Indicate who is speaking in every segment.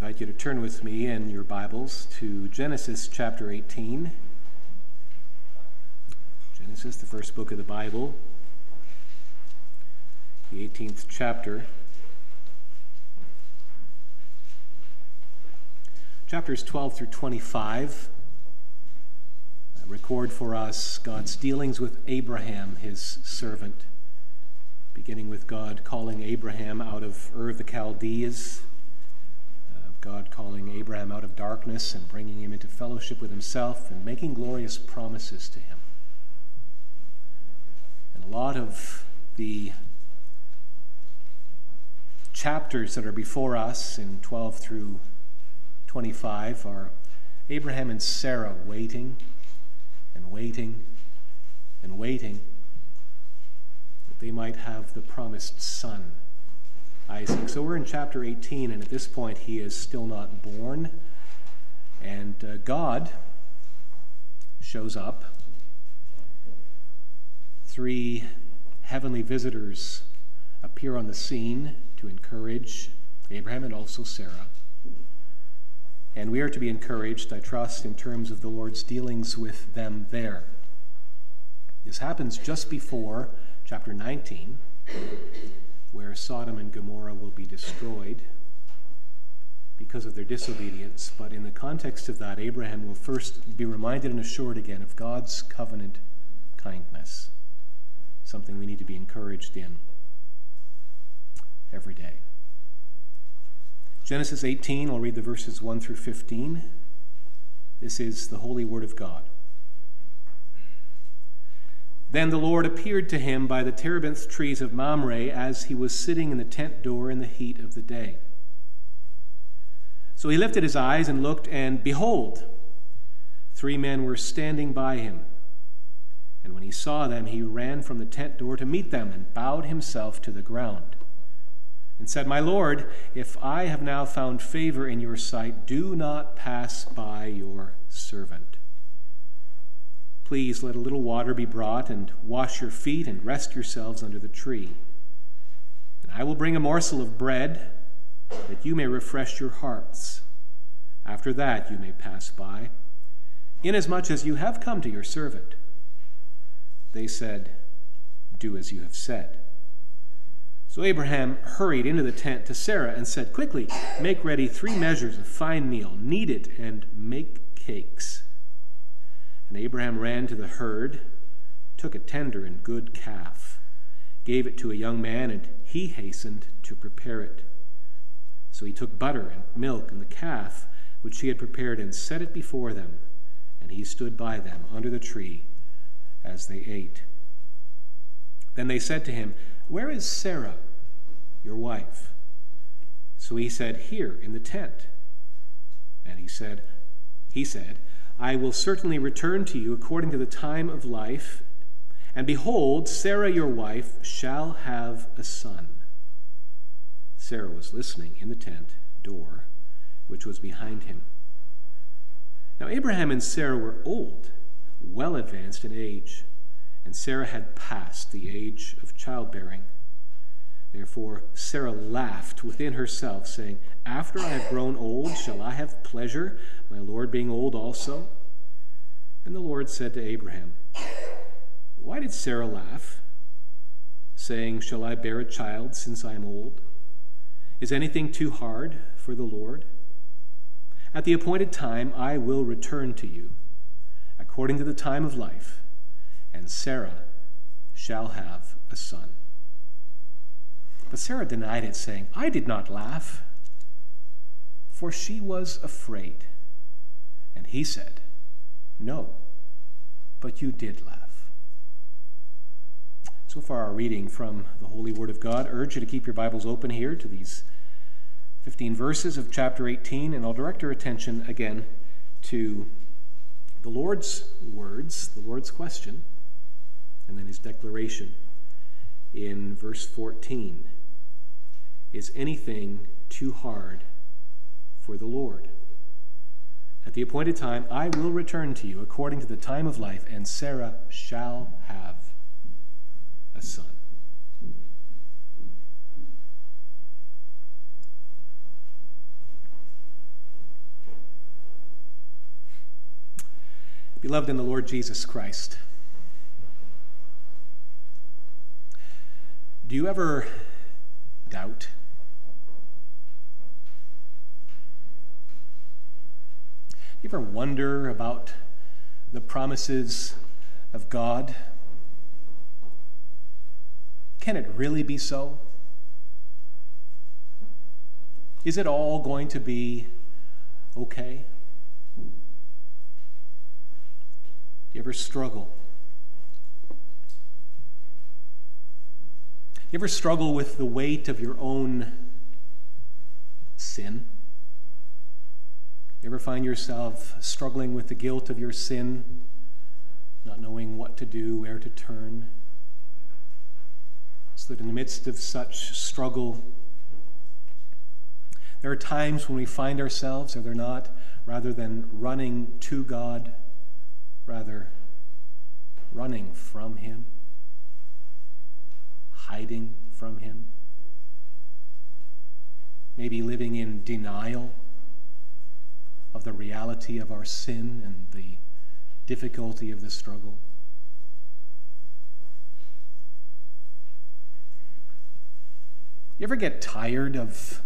Speaker 1: invite you to turn with me in your Bibles to Genesis chapter 18. Genesis, the first book of the Bible, the 18th chapter. Chapters 12 through 25 uh, record for us God's dealings with Abraham, his servant, beginning with God calling Abraham out of Ur of the Chaldees God calling Abraham out of darkness and bringing him into fellowship with himself and making glorious promises to him. And a lot of the chapters that are before us in 12 through 25 are Abraham and Sarah waiting and waiting and waiting that they might have the promised son Isaac. So we're in chapter 18, and at this point, he is still not born. And uh, God shows up. Three heavenly visitors appear on the scene to encourage Abraham and also Sarah. And we are to be encouraged, I trust, in terms of the Lord's dealings with them there. This happens just before chapter 19 where Sodom and Gomorrah will be destroyed because of their disobedience. But in the context of that, Abraham will first be reminded and assured again of God's covenant kindness, something we need to be encouraged in every day. Genesis 18, I'll read the verses 1 through 15. This is the holy word of God. Then the Lord appeared to him by the terebinth trees of Mamre as he was sitting in the tent door in the heat of the day. So he lifted his eyes and looked, and behold, three men were standing by him. And when he saw them, he ran from the tent door to meet them and bowed himself to the ground and said, My Lord, if I have now found favor in your sight, do not pass by your servant. Please let a little water be brought, and wash your feet, and rest yourselves under the tree. And I will bring a morsel of bread, that you may refresh your hearts. After that you may pass by, inasmuch as you have come to your servant. They said, Do as you have said. So Abraham hurried into the tent to Sarah and said, Quickly, make ready three measures of fine meal, knead it, and make cakes. And Abraham ran to the herd, took a tender and good calf, gave it to a young man, and he hastened to prepare it. So he took butter and milk and the calf which he had prepared and set it before them, and he stood by them under the tree as they ate. Then they said to him, Where is Sarah, your wife? So he said, Here in the tent. And he said, He said, I will certainly return to you according to the time of life. And behold, Sarah your wife shall have a son. Sarah was listening in the tent door, which was behind him. Now, Abraham and Sarah were old, well advanced in age, and Sarah had passed the age of childbearing. Therefore, Sarah laughed within herself, saying, After I have grown old, shall I have pleasure, my Lord being old also? And the Lord said to Abraham, Why did Sarah laugh, saying, Shall I bear a child since I am old? Is anything too hard for the Lord? At the appointed time, I will return to you, according to the time of life, and Sarah shall have a son. But Sarah denied it, saying, I did not laugh, for she was afraid. And he said, No, but you did laugh. So far, our reading from the Holy Word of God. I urge you to keep your Bibles open here to these 15 verses of chapter 18, and I'll direct your attention again to the Lord's words, the Lord's question, and then his declaration in verse 14 is anything too hard for the Lord? At the appointed time, I will return to you according to the time of life, and Sarah shall have a son. Beloved in the Lord Jesus Christ, do you ever doubt? You ever wonder about the promises of God? Can it really be so? Is it all going to be okay? Do you ever struggle? Do You ever struggle with the weight of your own sin? You ever find yourself struggling with the guilt of your sin, not knowing what to do, where to turn? So that in the midst of such struggle, there are times when we find ourselves, are there not, rather than running to God, rather running from Him, hiding from Him, maybe living in denial of the reality of our sin and the difficulty of the struggle. You ever get tired of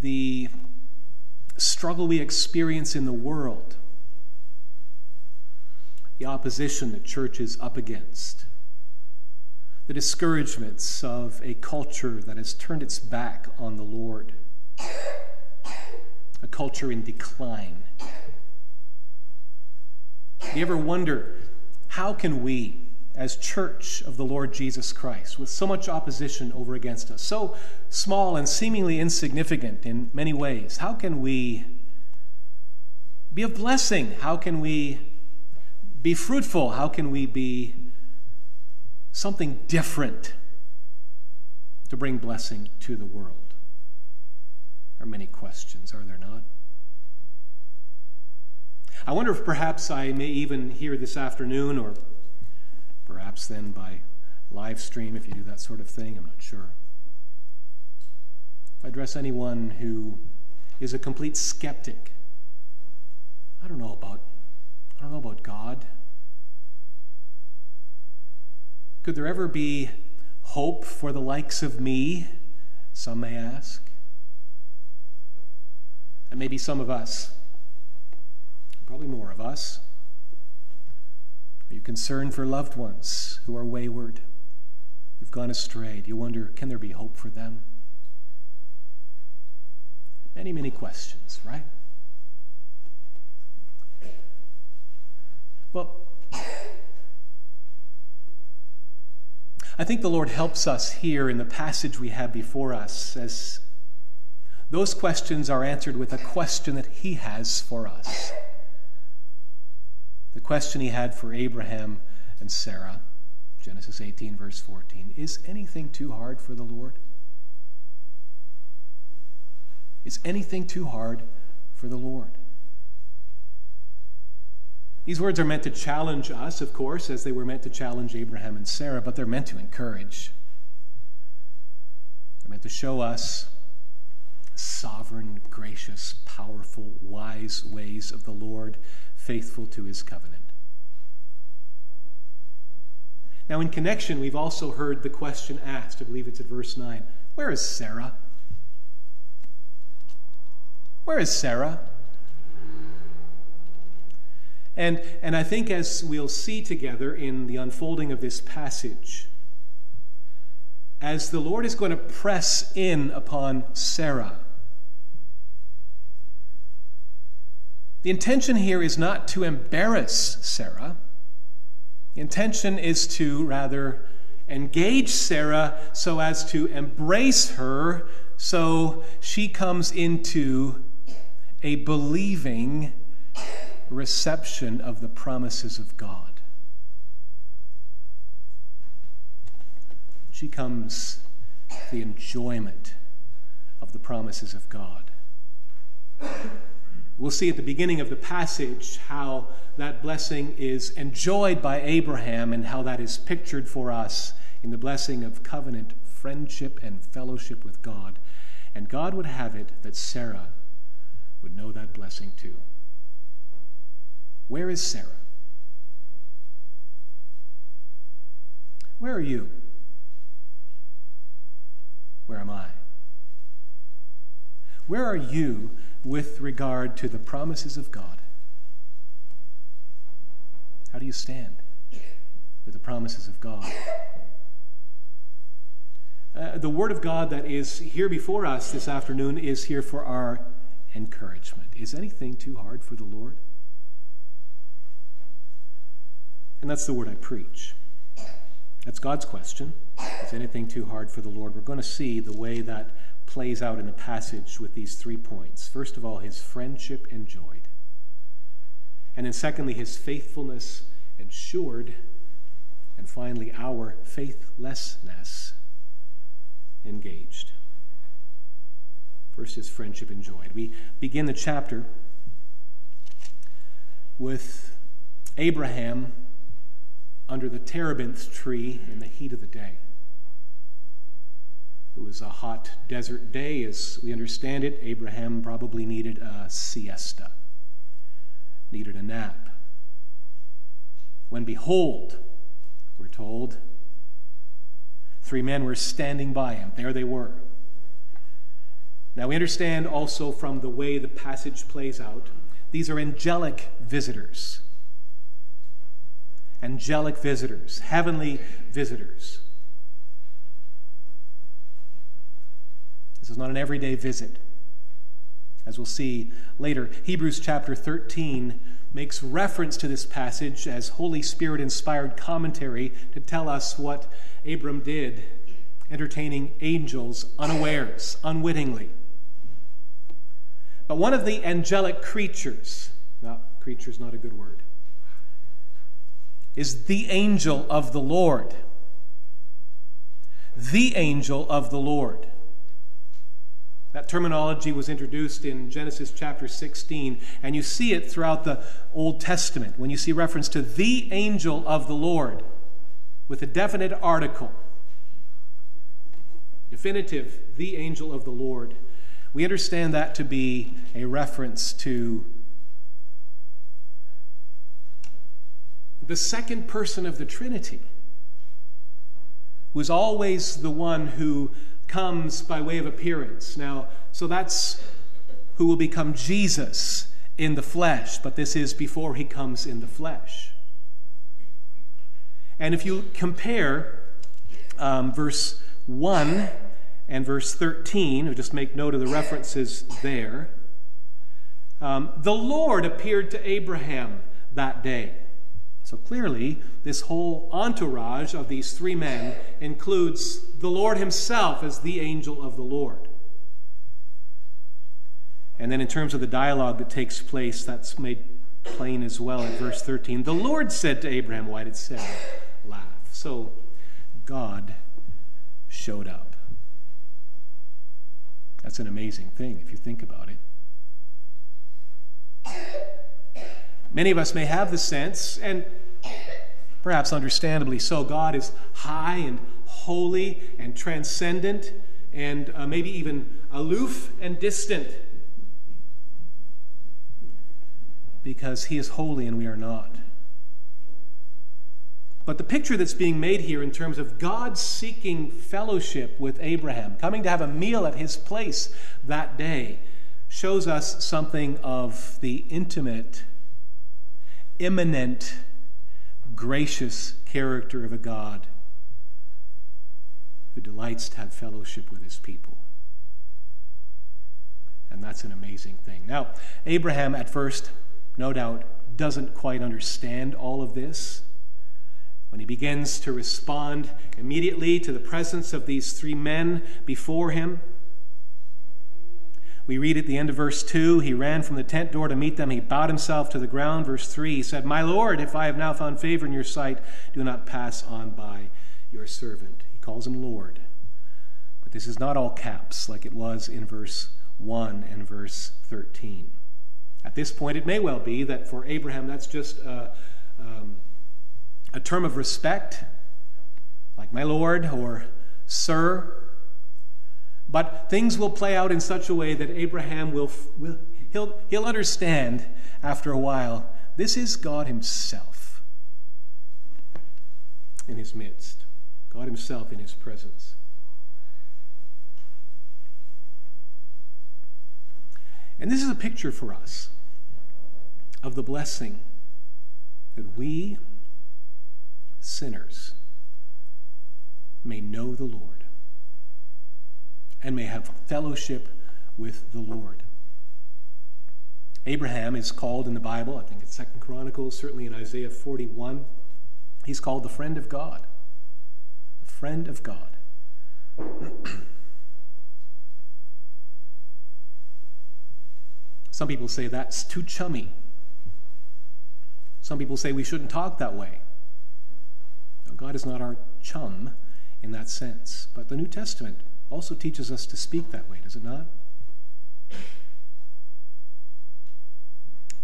Speaker 1: the struggle we experience in the world, the opposition that church is up against, the discouragements of a culture that has turned its back on the Lord, a culture in decline. Do you ever wonder how can we as church of the Lord Jesus Christ, with so much opposition over against us, so small and seemingly insignificant in many ways, how can we be a blessing? How can we be fruitful? How can we be something different to bring blessing to the world? There are many questions, are there not? I wonder if perhaps I may even hear this afternoon or Perhaps then by live stream, if you do that sort of thing, I'm not sure. If I address anyone who is a complete skeptic, I don't know about I don't know about God. Could there ever be hope for the likes of me? Some may ask. And maybe some of us, probably more of us, are you concerned for loved ones who are wayward, who've gone astray? Do you wonder, can there be hope for them? Many, many questions, right? Well, I think the Lord helps us here in the passage we have before us as those questions are answered with a question that He has for us the question he had for Abraham and Sarah, Genesis 18, verse 14 Is anything too hard for the Lord? Is anything too hard for the Lord? These words are meant to challenge us, of course, as they were meant to challenge Abraham and Sarah, but they're meant to encourage. They're meant to show us sovereign, gracious, powerful, wise ways of the Lord faithful to his covenant. Now, in connection, we've also heard the question asked, I believe it's at verse 9 Where is Sarah? Where is Sarah? And, and I think, as we'll see together in the unfolding of this passage, as the Lord is going to press in upon Sarah, The intention here is not to embarrass Sarah. The intention is to rather engage Sarah so as to embrace her so she comes into a believing reception of the promises of God. She comes the enjoyment of the promises of God. We'll see at the beginning of the passage how that blessing is enjoyed by Abraham and how that is pictured for us in the blessing of covenant friendship and fellowship with God. And God would have it that Sarah would know that blessing too. Where is Sarah? Where are you? Where am I? Where are you with regard to the promises of God? How do you stand with the promises of God? Uh, the Word of God that is here before us this afternoon is here for our encouragement. Is anything too hard for the Lord? And that's the word I preach. That's God's question. Is anything too hard for the Lord? We're going to see the way that plays out in the passage with these three points. First of all, his friendship enjoyed. And then, secondly, his faithfulness ensured. And finally, our faithlessness engaged. First, his friendship enjoyed. We begin the chapter with Abraham under the terebinth tree in the heat of the day. It was a hot desert day, as we understand it. Abraham probably needed a siesta, needed a nap. When behold, we're told, three men were standing by him. There they were. Now we understand also from the way the passage plays out, these are angelic visitors angelic visitors, heavenly visitors. This is not an everyday visit. As we'll see later, Hebrews chapter 13 makes reference to this passage as Holy Spirit inspired commentary to tell us what Abram did, entertaining angels unawares, unwittingly. But one of the angelic creatures, now, creature is not a good word, is the angel of the Lord. The angel of the Lord. That terminology was introduced in Genesis chapter 16, and you see it throughout the Old Testament when you see reference to the angel of the Lord with a definite article. Definitive, the angel of the Lord. We understand that to be a reference to the second person of the Trinity, is always the one who comes by way of appearance. Now, so that's who will become Jesus in the flesh, but this is before he comes in the flesh. And if you compare um, verse 1 and verse 13, just make note of the references there, um, the Lord appeared to Abraham that day. So clearly, this whole entourage of these three men includes the Lord himself as the angel of the Lord. And then, in terms of the dialogue that takes place, that's made plain as well in verse 13. The Lord said to Abraham, Why did Sarah laugh? So, God showed up. That's an amazing thing if you think about it. Many of us may have the sense, and perhaps understandably so, God is high and holy and transcendent and uh, maybe even aloof and distant because he is holy and we are not. But the picture that's being made here in terms of God seeking fellowship with Abraham, coming to have a meal at his place that day, shows us something of the intimate immanent, gracious character of a God who delights to have fellowship with his people. And that's an amazing thing. Now, Abraham at first, no doubt, doesn't quite understand all of this. When he begins to respond immediately to the presence of these three men before him, we read at the end of verse 2 He ran from the tent door to meet them. He bowed himself to the ground. Verse 3 He said, My Lord, if I have now found favor in your sight, do not pass on by your servant. He calls him Lord. But this is not all caps like it was in verse 1 and verse 13. At this point, it may well be that for Abraham, that's just a, um, a term of respect, like my Lord or Sir. But things will play out in such a way that Abraham will, will he'll, he'll understand after a while this is God Himself in His midst, God Himself in His presence. And this is a picture for us of the blessing that we, sinners, may know the Lord and may have fellowship with the Lord. Abraham is called in the Bible, I think it's Second Chronicles, certainly in Isaiah 41, he's called the friend of God. The friend of God. Some people say that's too chummy. Some people say we shouldn't talk that way. God is not our chum in that sense. But the New Testament also teaches us to speak that way, does it not?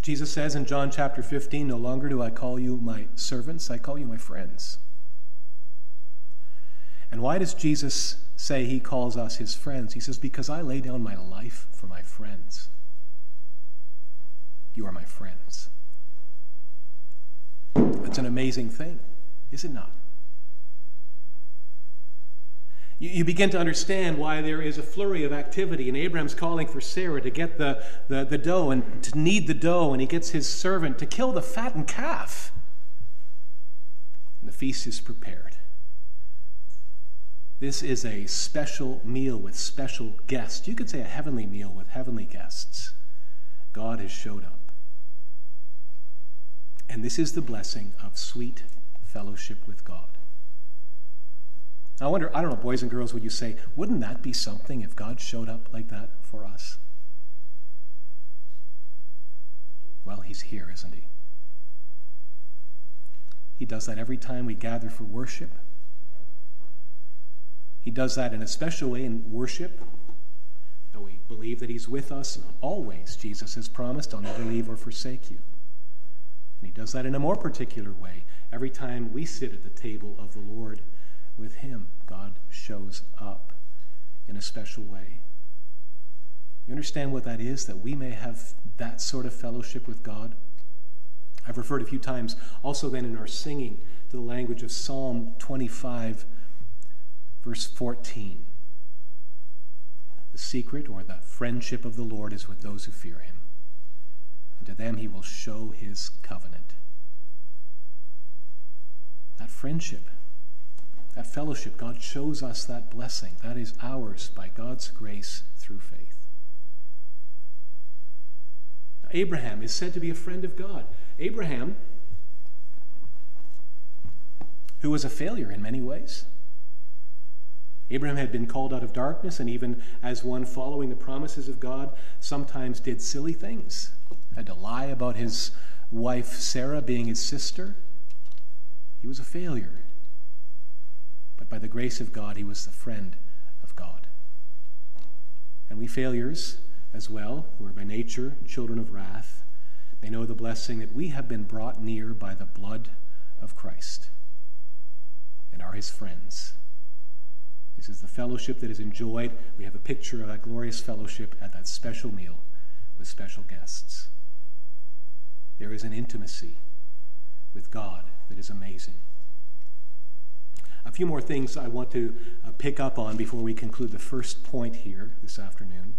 Speaker 1: Jesus says in John chapter 15, No longer do I call you my servants, I call you my friends. And why does Jesus say he calls us his friends? He says, Because I lay down my life for my friends. You are my friends. That's an amazing thing, is it not? You, you begin to understand why there is a flurry of activity, and Abraham's calling for Sarah to get the, the, the dough and to knead the dough, and he gets his servant to kill the fattened calf. And the feast is prepared. This is a special meal with special guests. You could say a heavenly meal with heavenly guests. God has showed up. And this is the blessing of sweet fellowship with God. I wonder, I don't know, boys and girls, would you say, wouldn't that be something if God showed up like that for us? Well, He's here, isn't He? He does that every time we gather for worship. He does that in a special way in worship. And we believe that He's with us always. Jesus has promised, I'll never leave or forsake you. And he does that in a more particular way. Every time we sit at the table of the Lord with him, God shows up in a special way. You understand what that is? That we may have that sort of fellowship with God? I've referred a few times also then in our singing to the language of Psalm 25, verse 14. The secret or the friendship of the Lord is with those who fear him and to them he will show his covenant. That friendship, that fellowship, God shows us that blessing. That is ours by God's grace through faith. Now, Abraham is said to be a friend of God. Abraham, who was a failure in many ways. Abraham had been called out of darkness, and even as one following the promises of God, sometimes did silly things had to lie about his wife Sarah being his sister. He was a failure. But by the grace of God, he was the friend of God. And we failures as well, who are by nature children of wrath, may know the blessing that we have been brought near by the blood of Christ and are his friends. This is the fellowship that is enjoyed. We have a picture of that glorious fellowship at that special meal with special guests. There is an intimacy with God that is amazing. A few more things I want to uh, pick up on before we conclude the first point here this afternoon.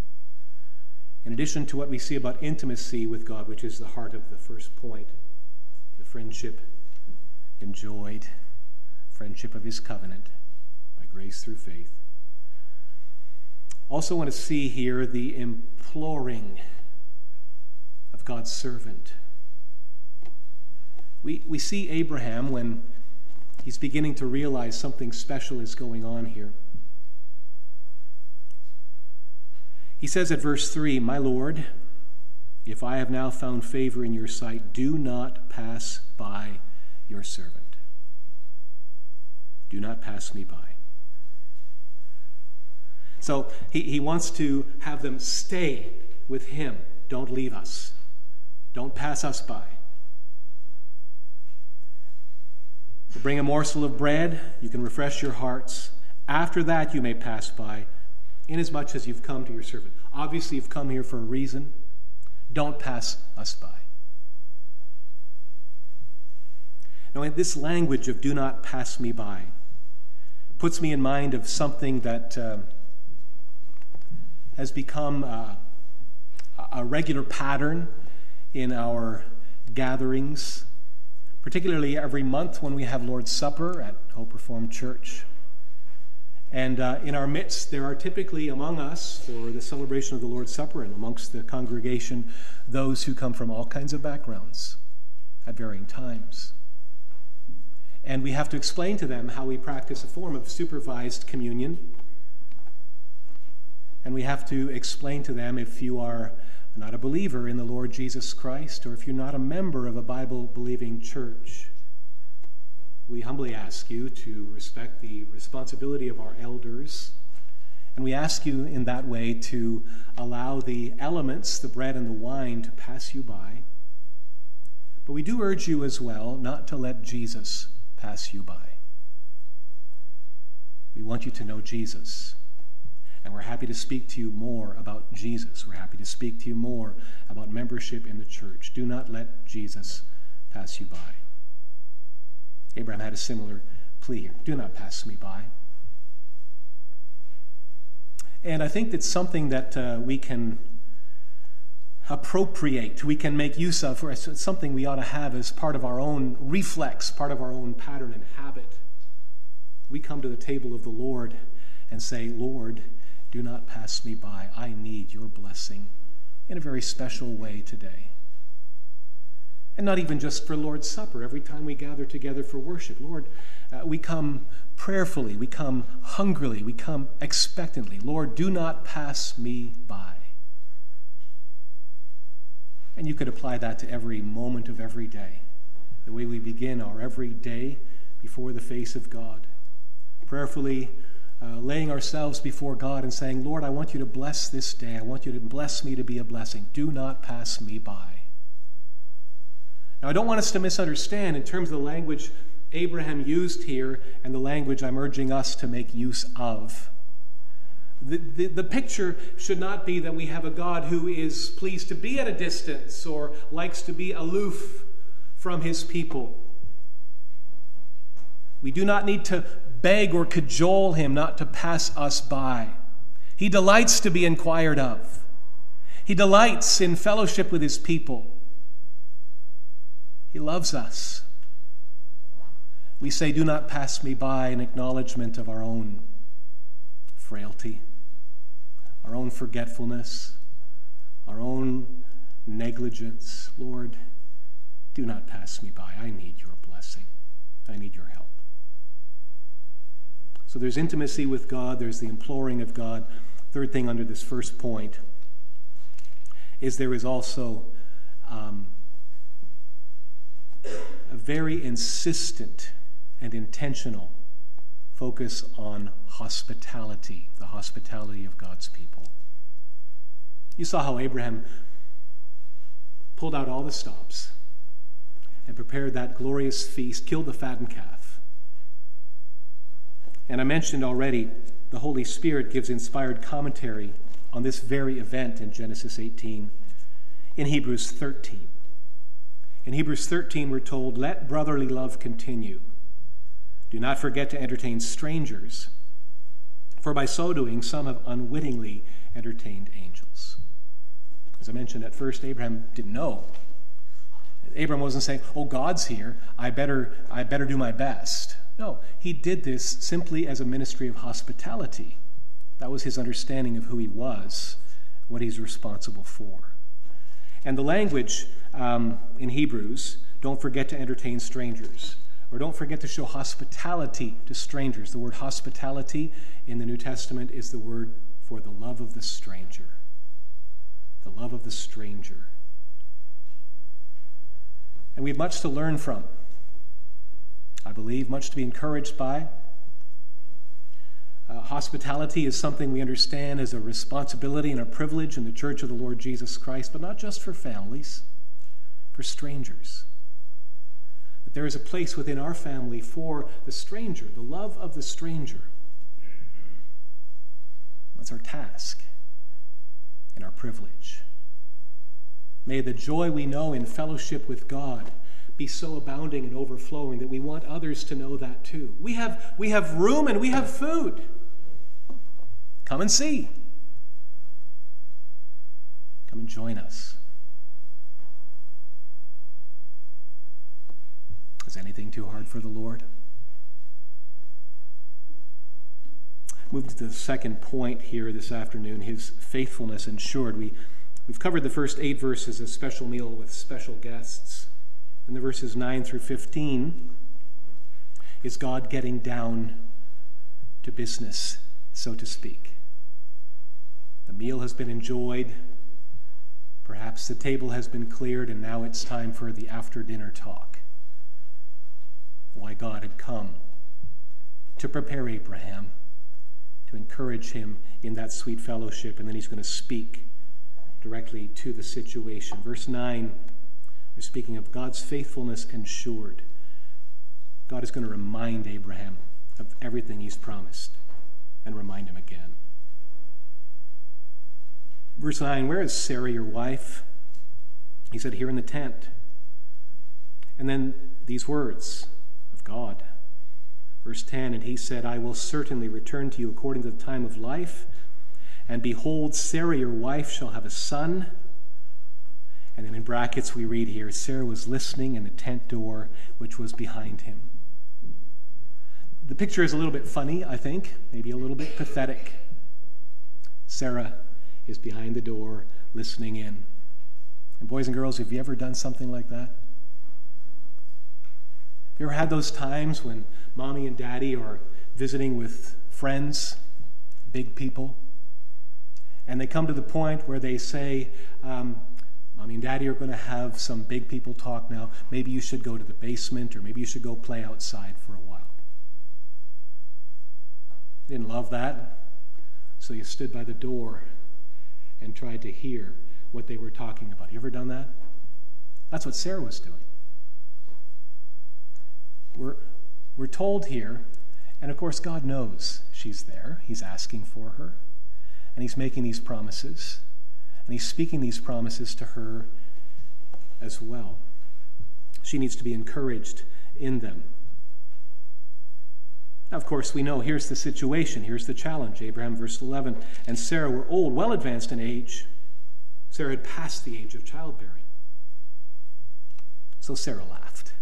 Speaker 1: In addition to what we see about intimacy with God, which is the heart of the first point, the friendship enjoyed, friendship of his covenant by grace through faith. Also, want to see here the imploring of God's servant we, we see Abraham when he's beginning to realize something special is going on here. He says at verse 3 My Lord, if I have now found favor in your sight, do not pass by your servant. Do not pass me by. So he, he wants to have them stay with him. Don't leave us. Don't pass us by. Bring a morsel of bread, you can refresh your hearts. After that, you may pass by, inasmuch as you've come to your servant. Obviously, you've come here for a reason. Don't pass us by. Now, this language of do not pass me by puts me in mind of something that uh, has become uh, a regular pattern in our gatherings, particularly every month when we have Lord's Supper at Hope Reformed Church. And uh, in our midst, there are typically among us for the celebration of the Lord's Supper and amongst the congregation those who come from all kinds of backgrounds at varying times. And we have to explain to them how we practice a form of supervised communion. And we have to explain to them if you are not a believer in the Lord Jesus Christ or if you're not a member of a Bible believing church, we humbly ask you to respect the responsibility of our elders. And we ask you in that way to allow the elements, the bread and the wine, to pass you by. But we do urge you as well not to let Jesus pass you by. We want you to know Jesus. And we're happy to speak to you more about Jesus. We're happy to speak to you more about membership in the church. Do not let Jesus pass you by. Abraham had a similar plea here do not pass me by. And I think that's something that uh, we can appropriate, we can make use of, or something we ought to have as part of our own reflex, part of our own pattern and habit. We come to the table of the Lord and say, Lord, do not pass me by. I need your blessing in a very special way today. And not even just for Lord's Supper, every time we gather together for worship. Lord, uh, we come prayerfully, we come hungrily, we come expectantly. Lord, do not pass me by. And you could apply that to every moment of every day, the way we begin our every day before the face of God. Prayerfully uh, laying ourselves before God and saying, Lord, I want you to bless this day. I want you to bless me to be a blessing. Do not pass me by. Now, I don't want us to misunderstand in terms of the language Abraham used here and the language I'm urging us to make use of. The, the, the, picture should not be that we have a God who is pleased to be at a distance or likes to be aloof from his people. We do not need to beg or cajole him not to pass us by. He delights to be inquired of, he delights in fellowship with his people. He loves us. We say, Do not pass me by in acknowledgement of our own frailty, our own forgetfulness, our own negligence. Lord, do not pass me by. I need your blessing, I need your help. So there's intimacy with God, there's the imploring of God. Third thing under this first point is there is also um, a very insistent and intentional focus on hospitality, the hospitality of God's people. You saw how Abraham pulled out all the stops and prepared that glorious feast, killed the fattened calf. And I mentioned already, the Holy Spirit gives inspired commentary on this very event in Genesis 18, in Hebrews 13. In Hebrews 13, we're told, Let brotherly love continue. Do not forget to entertain strangers, for by so doing, some have unwittingly entertained angels. As I mentioned at first, Abraham didn't know. Abraham wasn't saying, Oh, God's here. I better, I better do my best. No, he did this simply as a ministry of hospitality. That was his understanding of who he was, what he's responsible for. And the language um, in Hebrews don't forget to entertain strangers, or don't forget to show hospitality to strangers. The word hospitality in the New Testament is the word for the love of the stranger. The love of the stranger. And we have much to learn from. I believe, much to be encouraged by. Uh, hospitality is something we understand as a responsibility and a privilege in the church of the Lord Jesus Christ, but not just for families, for strangers. That there is a place within our family for the stranger, the love of the stranger. That's our task and our privilege. May the joy we know in fellowship with God be so abounding and overflowing that we want others to know that too. We have, we have room and we have food. Come and see. Come and join us. Is anything too hard for the Lord? Move to the second point here this afternoon his faithfulness ensured. We, we've covered the first eight verses, a special meal with special guests. And the verses 9 through 15 is God getting down to business, so to speak. The meal has been enjoyed. Perhaps the table has been cleared, and now it's time for the after dinner talk. Why God had come to prepare Abraham, to encourage him in that sweet fellowship, and then he's going to speak directly to the situation. Verse 9, we're speaking of God's faithfulness ensured. God is going to remind Abraham of everything he's promised and remind him again. Verse 9 Where is Sarah, your wife? He said, Here in the tent. And then these words of God. Verse 10 And he said, I will certainly return to you according to the time of life. And behold, Sarah, your wife, shall have a son. And then in brackets, we read here Sarah was listening in the tent door, which was behind him. The picture is a little bit funny, I think, maybe a little bit pathetic. Sarah is behind the door listening in. And, boys and girls, have you ever done something like that? Have you ever had those times when mommy and daddy are visiting with friends, big people, and they come to the point where they say, um, Mommy and Daddy are going to have some big people talk now. Maybe you should go to the basement or maybe you should go play outside for a while. Didn't love that, so you stood by the door and tried to hear what they were talking about. You ever done that? That's what Sarah was doing. We're, we're told here, and of course, God knows she's there. He's asking for her, and He's making these promises, and He's speaking these promises to her as well. She needs to be encouraged in them. Now, of course, we know here's the situation, here's the challenge. Abraham, verse 11, and Sarah were old, well advanced in age. Sarah had passed the age of childbearing. So Sarah laughed.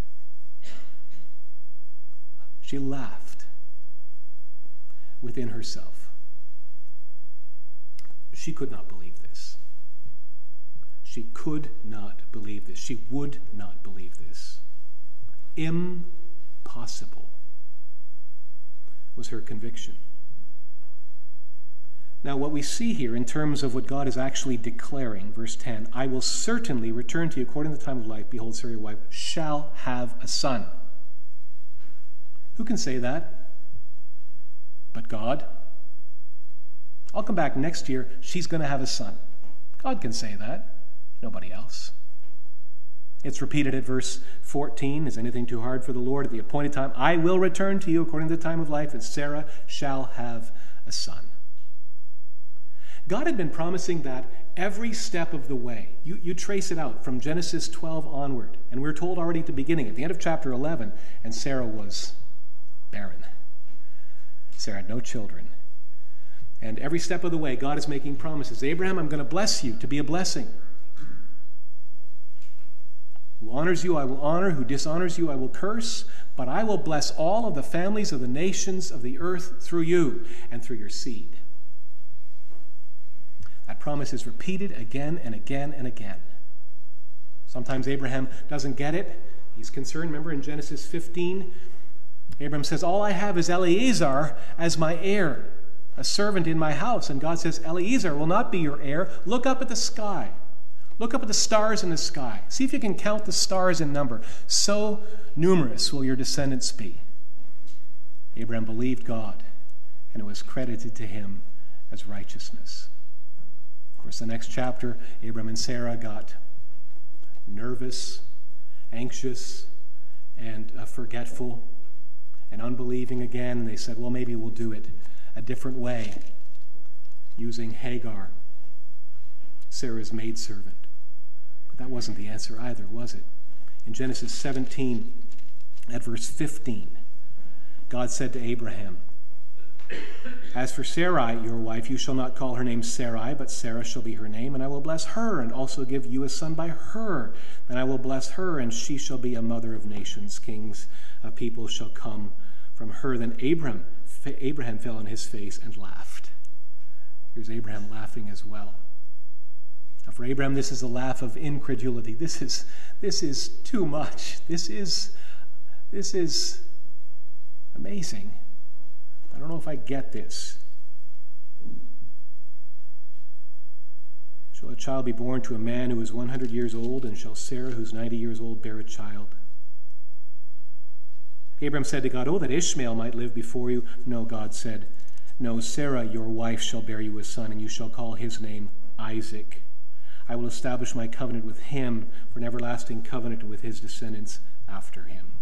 Speaker 1: She laughed within herself. She could not believe. She could not believe this. She would not believe this. Impossible was her conviction. Now, what we see here in terms of what God is actually declaring, verse 10 I will certainly return to you according to the time of life. Behold, Sarah, your wife, shall have a son. Who can say that? But God. I'll come back next year. She's going to have a son. God can say that. Nobody else. It's repeated at verse 14. Is anything too hard for the Lord? At the appointed time, I will return to you according to the time of life, and Sarah shall have a son. God had been promising that every step of the way. You, you trace it out from Genesis 12 onward. And we're told already at the beginning, at the end of chapter 11, and Sarah was barren. Sarah had no children. And every step of the way, God is making promises. Abraham, I'm going to bless you to be a blessing. Who honors you, I will honor. Who dishonors you, I will curse. But I will bless all of the families of the nations of the earth through you and through your seed. That promise is repeated again and again and again. Sometimes Abraham doesn't get it. He's concerned. Remember in Genesis 15, Abraham says, All I have is Eleazar as my heir, a servant in my house. And God says, Eleazar will not be your heir. Look up at the sky. Look up at the stars in the sky. See if you can count the stars in number. So numerous will your descendants be. Abraham believed God, and it was credited to him as righteousness. Of course, the next chapter, Abraham and Sarah got nervous, anxious, and uh, forgetful, and unbelieving again. And they said, well, maybe we'll do it a different way, using Hagar, Sarah's maidservant. But that wasn't the answer either, was it? In Genesis 17, at verse 15, God said to Abraham, As for Sarai, your wife, you shall not call her name Sarai, but Sarah shall be her name, and I will bless her, and also give you a son by her. Then I will bless her, and she shall be a mother of nations. Kings of people shall come from her. Then Abraham, Abraham fell on his face and laughed. Here's Abraham laughing as well. Now for Abraham, this is a laugh of incredulity. This is, this is too much. This is, this is amazing. I don't know if I get this. Shall a child be born to a man who is 100 years old, and shall Sarah, who's 90 years old, bear a child? Abram said to God, Oh, that Ishmael might live before you. No, God said, No, Sarah, your wife, shall bear you a son, and you shall call his name Isaac. I will establish my covenant with him for an everlasting covenant with his descendants after him.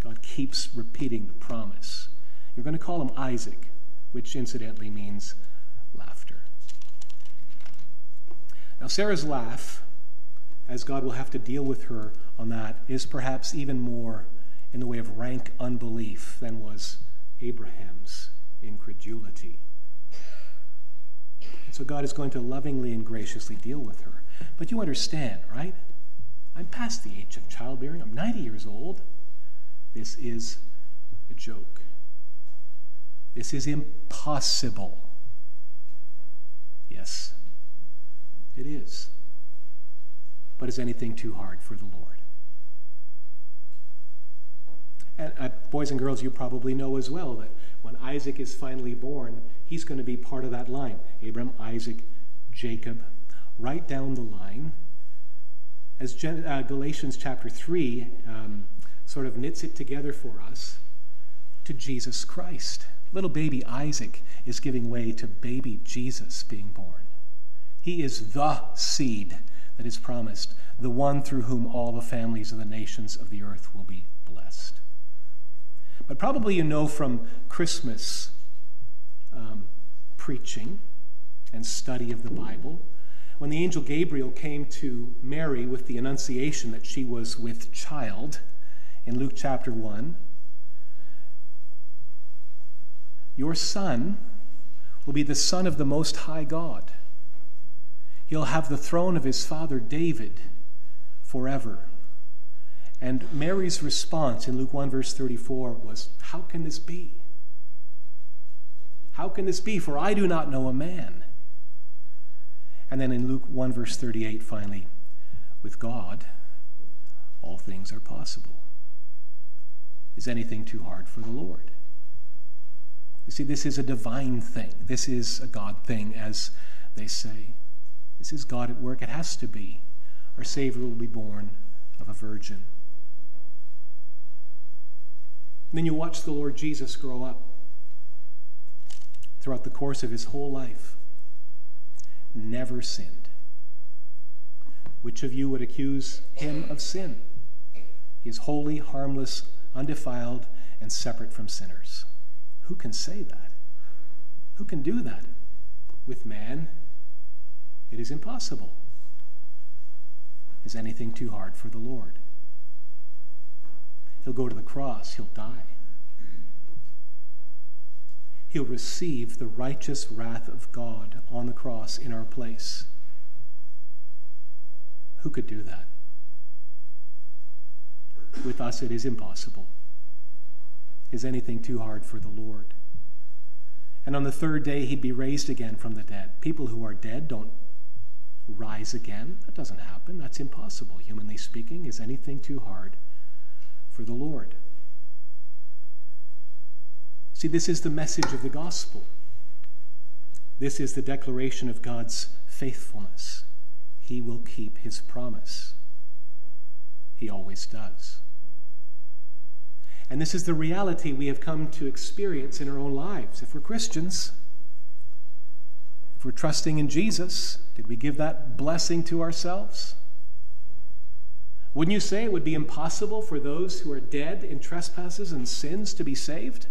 Speaker 1: God keeps repeating the promise. You're going to call him Isaac, which incidentally means laughter. Now, Sarah's laugh, as God will have to deal with her on that, is perhaps even more in the way of rank unbelief than was Abraham's incredulity. And so God is going to lovingly and graciously deal with her. But you understand, right? I'm past the age of childbearing. I'm 90 years old. This is a joke. This is impossible. Yes, it is. But is anything too hard for the Lord? And uh, boys and girls, you probably know as well that when Isaac is finally born, he's going to be part of that line Abram, Isaac, Jacob, right down the line. As Gen- uh, Galatians chapter 3 um, sort of knits it together for us, to Jesus Christ. Little baby Isaac is giving way to baby Jesus being born. He is the seed that is promised, the one through whom all the families of the nations of the earth will be blessed. But probably you know from Christmas um, preaching and study of the Bible, when the angel Gabriel came to Mary with the annunciation that she was with child in Luke chapter 1, your son will be the son of the Most High God. He'll have the throne of his father David forever. And Mary's response in Luke 1, verse 34 was, How can this be? How can this be? For I do not know a man. And then in Luke 1, verse 38, finally, with God, all things are possible. Is anything too hard for the Lord? You see, this is a divine thing. This is a God thing, as they say. This is God at work. It has to be. Our Savior will be born of a virgin. And then you watch the Lord Jesus grow up throughout the course of his whole life. Never sinned. Which of you would accuse him of sin? He is holy, harmless, undefiled, and separate from sinners. Who can say that? Who can do that? With man, it is impossible. Is anything too hard for the Lord? He'll go to the cross, he'll die. He'll receive the righteous wrath of God on the cross in our place. Who could do that? With us, it is impossible. Is anything too hard for the Lord? And on the third day, he'd be raised again from the dead. People who are dead don't rise again. That doesn't happen. That's impossible, humanly speaking. Is anything too hard for the Lord. See, this is the message of the gospel. This is the declaration of God's faithfulness. He will keep his promise. He always does. And this is the reality we have come to experience in our own lives. If we're Christians, if we're trusting in Jesus, did we give that blessing to ourselves? Wouldn't you say it would be impossible for those who are dead in trespasses and sins to be saved?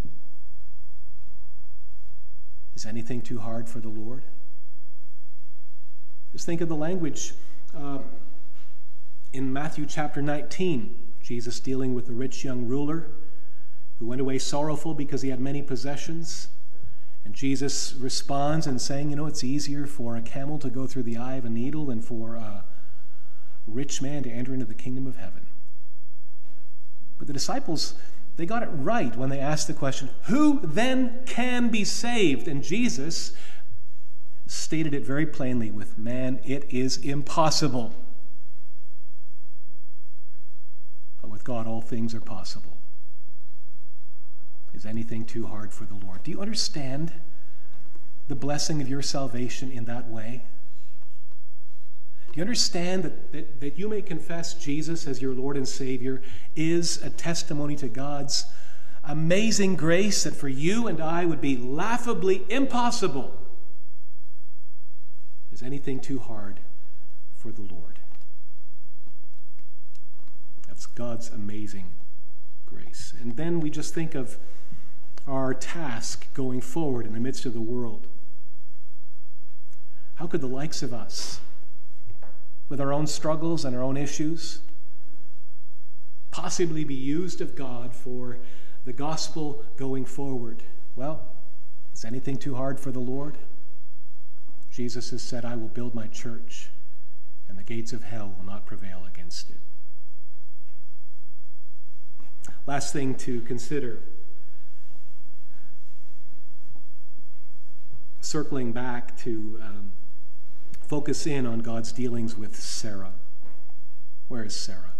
Speaker 1: Is anything too hard for the Lord? Just think of the language uh, In Matthew chapter 19, Jesus dealing with the rich young ruler who went away sorrowful because he had many possessions. And Jesus responds and saying, You know, it's easier for a camel to go through the eye of a needle than for a rich man to enter into the kingdom of heaven. But the disciples, they got it right when they asked the question, Who then can be saved? And Jesus stated it very plainly with, Man, it is impossible. But with God, all things are possible. Is anything too hard for the Lord? Do you understand the blessing of your salvation in that way? Do you understand that, that, that you may confess Jesus as your Lord and Savior is a testimony to God's amazing grace that for you and I would be laughably impossible? Is anything too hard for the Lord? That's God's amazing grace. And then we just think of our task going forward in the midst of the world. How could the likes of us, with our own struggles and our own issues, possibly be used of God for the gospel going forward? Well, is anything too hard for the Lord? Jesus has said, I will build my church, and the gates of hell will not prevail against it. Last thing to consider circling back to um, focus in on God's dealings with Sarah. Where is Sarah?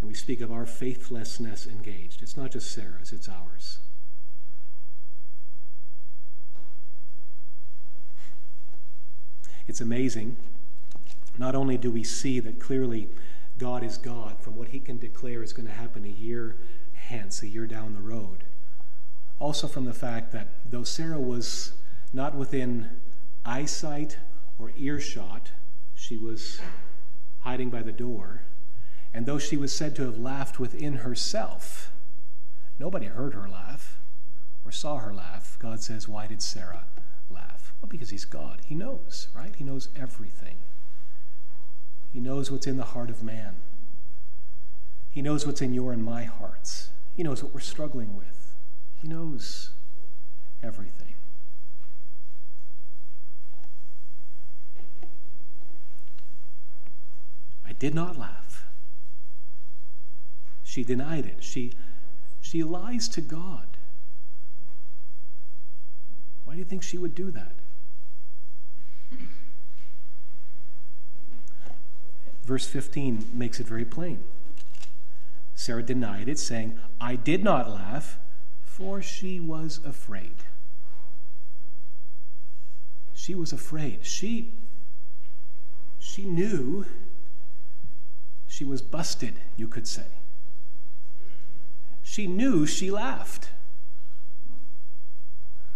Speaker 1: And we speak of our faithlessness engaged. It's not just Sarah's, it's ours. It's amazing. Not only do we see that clearly God is God from what he can declare is going to happen a year hence, a year down the road. Also, from the fact that though Sarah was not within eyesight or earshot, she was hiding by the door. And though she was said to have laughed within herself, nobody heard her laugh or saw her laugh. God says, Why did Sarah laugh? Well, because he's God. He knows, right? He knows everything. He knows what's in the heart of man. He knows what's in your and my hearts. He knows what we're struggling with. He knows everything. I did not laugh. She denied it. She, she lies to God. Why do you think she would do that? Verse 15 makes it very plain. Sarah denied it, saying, I did not laugh, for she was afraid. She was afraid. She, she knew she was busted, you could say. She knew she laughed.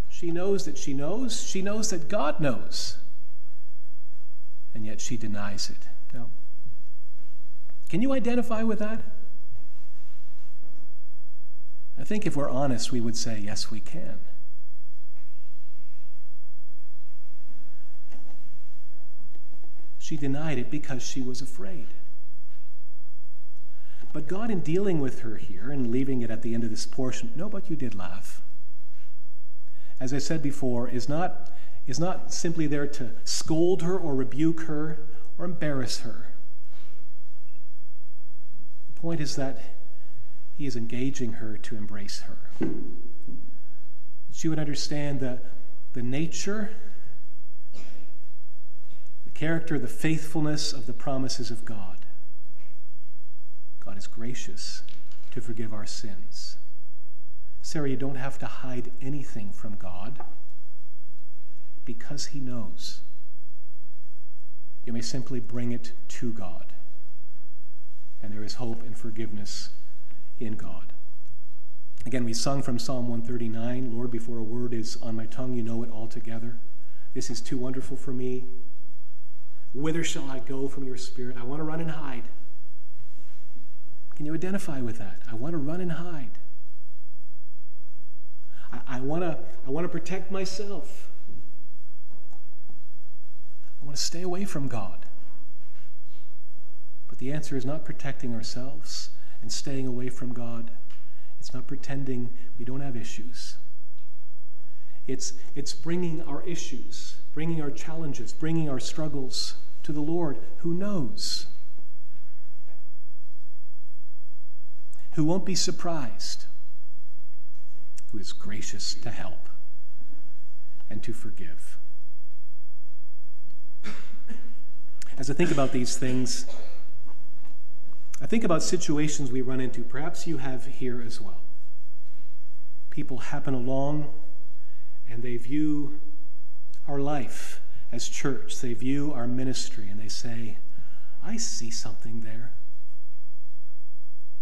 Speaker 1: She knows that she knows. She knows that God knows. And yet she denies it. Now, can you identify with that? I think if we're honest, we would say, yes, we can. She denied it because she was afraid. But God, in dealing with her here and leaving it at the end of this portion, no, but you did laugh. As I said before, is not, is not simply there to scold her or rebuke her or embarrass her. The point is that he is engaging her to embrace her. She would understand the, the nature, the character, the faithfulness of the promises of God. God is gracious to forgive our sins. Sarah, you don't have to hide anything from God because He knows. You may simply bring it to God, and there is hope and forgiveness in God. Again, we sung from Psalm 139 Lord, before a word is on my tongue, you know it altogether. This is too wonderful for me. Whither shall I go from your spirit? I want to run and hide. Can you identify with that? I want to run and hide. I, I, want, to, I want to protect myself. I want to stay away from God. But the answer is not protecting ourselves and staying away from God. It's not pretending we don't have issues. It's, it's bringing our issues, bringing our challenges, bringing our struggles to the Lord who knows, who won't be surprised, who is gracious to help and to forgive. As I think about these things, I think about situations we run into. Perhaps you have here as well. People happen along and they view our life as church, they view our ministry, and they say, I see something there.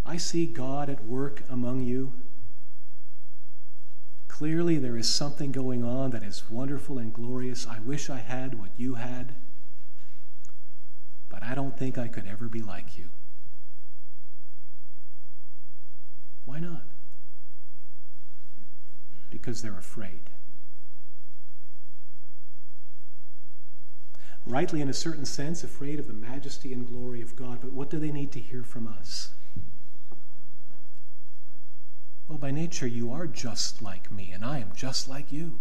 Speaker 1: I see God at work among you. Clearly, there is something going on that is wonderful and glorious. I wish I had what you had, but I don't think I could ever be like you. Why not? Because they're afraid. Rightly, in a certain sense, afraid of the majesty and glory of God, but what do they need to hear from us? Well, by nature, you are just like me, and I am just like you.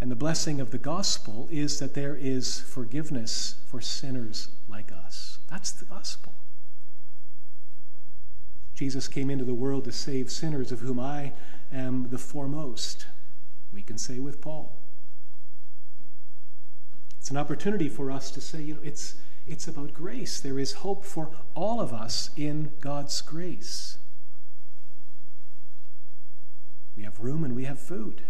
Speaker 1: And the blessing of the gospel is that there is forgiveness for sinners like us. That's the gospel. Jesus came into the world to save sinners, of whom I am the foremost. We can say with Paul. It's an opportunity for us to say, you know, it's, it's about grace. There is hope for all of us in God's grace. We have room and we have food.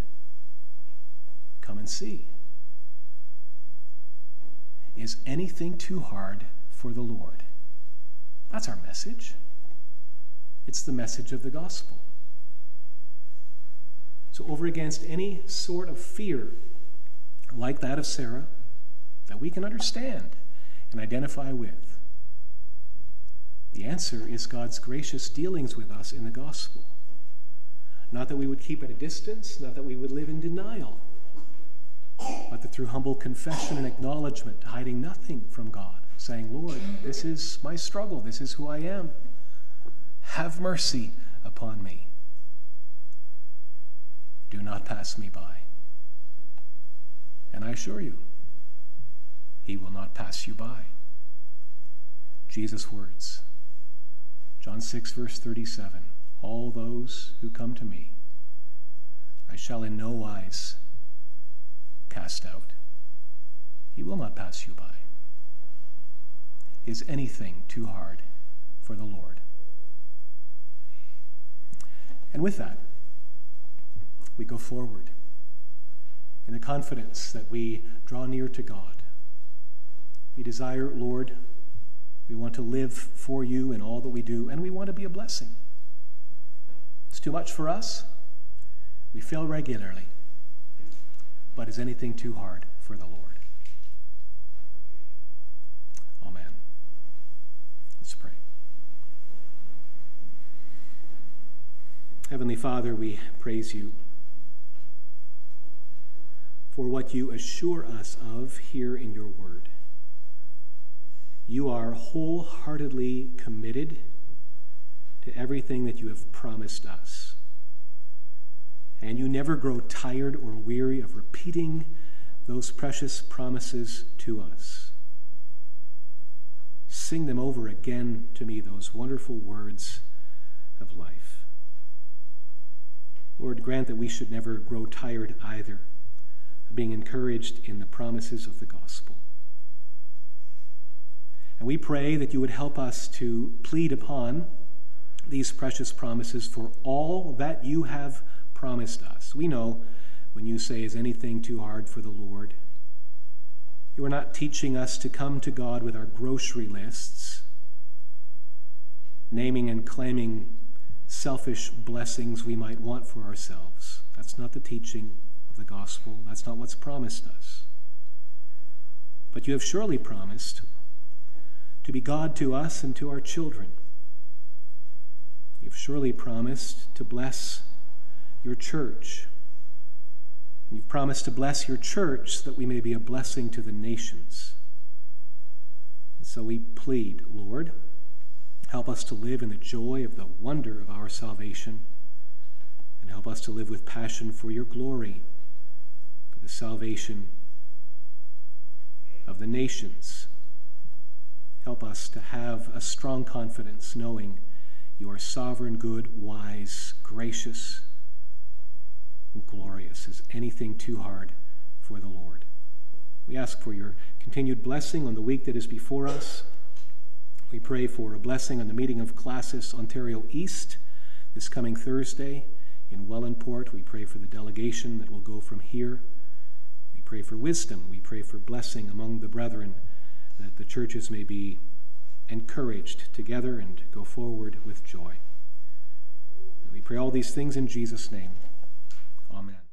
Speaker 1: Come and see. Is anything too hard for the Lord? That's our message. It's the message of the gospel. So, over against any sort of fear like that of Sarah that we can understand and identify with, the answer is God's gracious dealings with us in the gospel. Not that we would keep at a distance, not that we would live in denial, but that through humble confession and acknowledgement, hiding nothing from God, saying, Lord, this is my struggle, this is who I am. Have mercy upon me. Do not pass me by. And I assure you, he will not pass you by. Jesus' words. John 6, verse 37 All those who come to me, I shall in no wise cast out. He will not pass you by. Is anything too hard for the Lord? And with that, we go forward in the confidence that we draw near to God. We desire, Lord, we want to live for you in all that we do, and we want to be a blessing. It's too much for us. We fail regularly. But is anything too hard for the Lord? Amen. Let's pray. Heavenly Father, we praise you for what you assure us of here in your word. You are wholeheartedly committed to everything that you have promised us. And you never grow tired or weary of repeating those precious promises to us. Sing them over again to me, those wonderful words of life. Lord, grant that we should never grow tired either of being encouraged in the promises of the gospel. And we pray that you would help us to plead upon these precious promises for all that you have promised us. We know when you say, Is anything too hard for the Lord? You are not teaching us to come to God with our grocery lists, naming and claiming selfish blessings we might want for ourselves. That's not the teaching of the gospel. That's not what's promised us. But you have surely promised to be God to us and to our children. You've surely promised to bless your church, You've promised to bless your church so that we may be a blessing to the nations. And so we plead, Lord, help us to live in the joy of the wonder of our salvation, and help us to live with passion for your glory, for the salvation of the nations. Help us to have a strong confidence knowing you are sovereign, good, wise, gracious, and glorious. Is anything too hard for the Lord? We ask for your continued blessing on the week that is before us. We pray for a blessing on the meeting of Classis Ontario East this coming Thursday in Wellandport. We pray for the delegation that will go from here. We pray for wisdom. We pray for blessing among the brethren that the churches may be encouraged together and go forward with joy. We pray all these things in Jesus' name. Amen.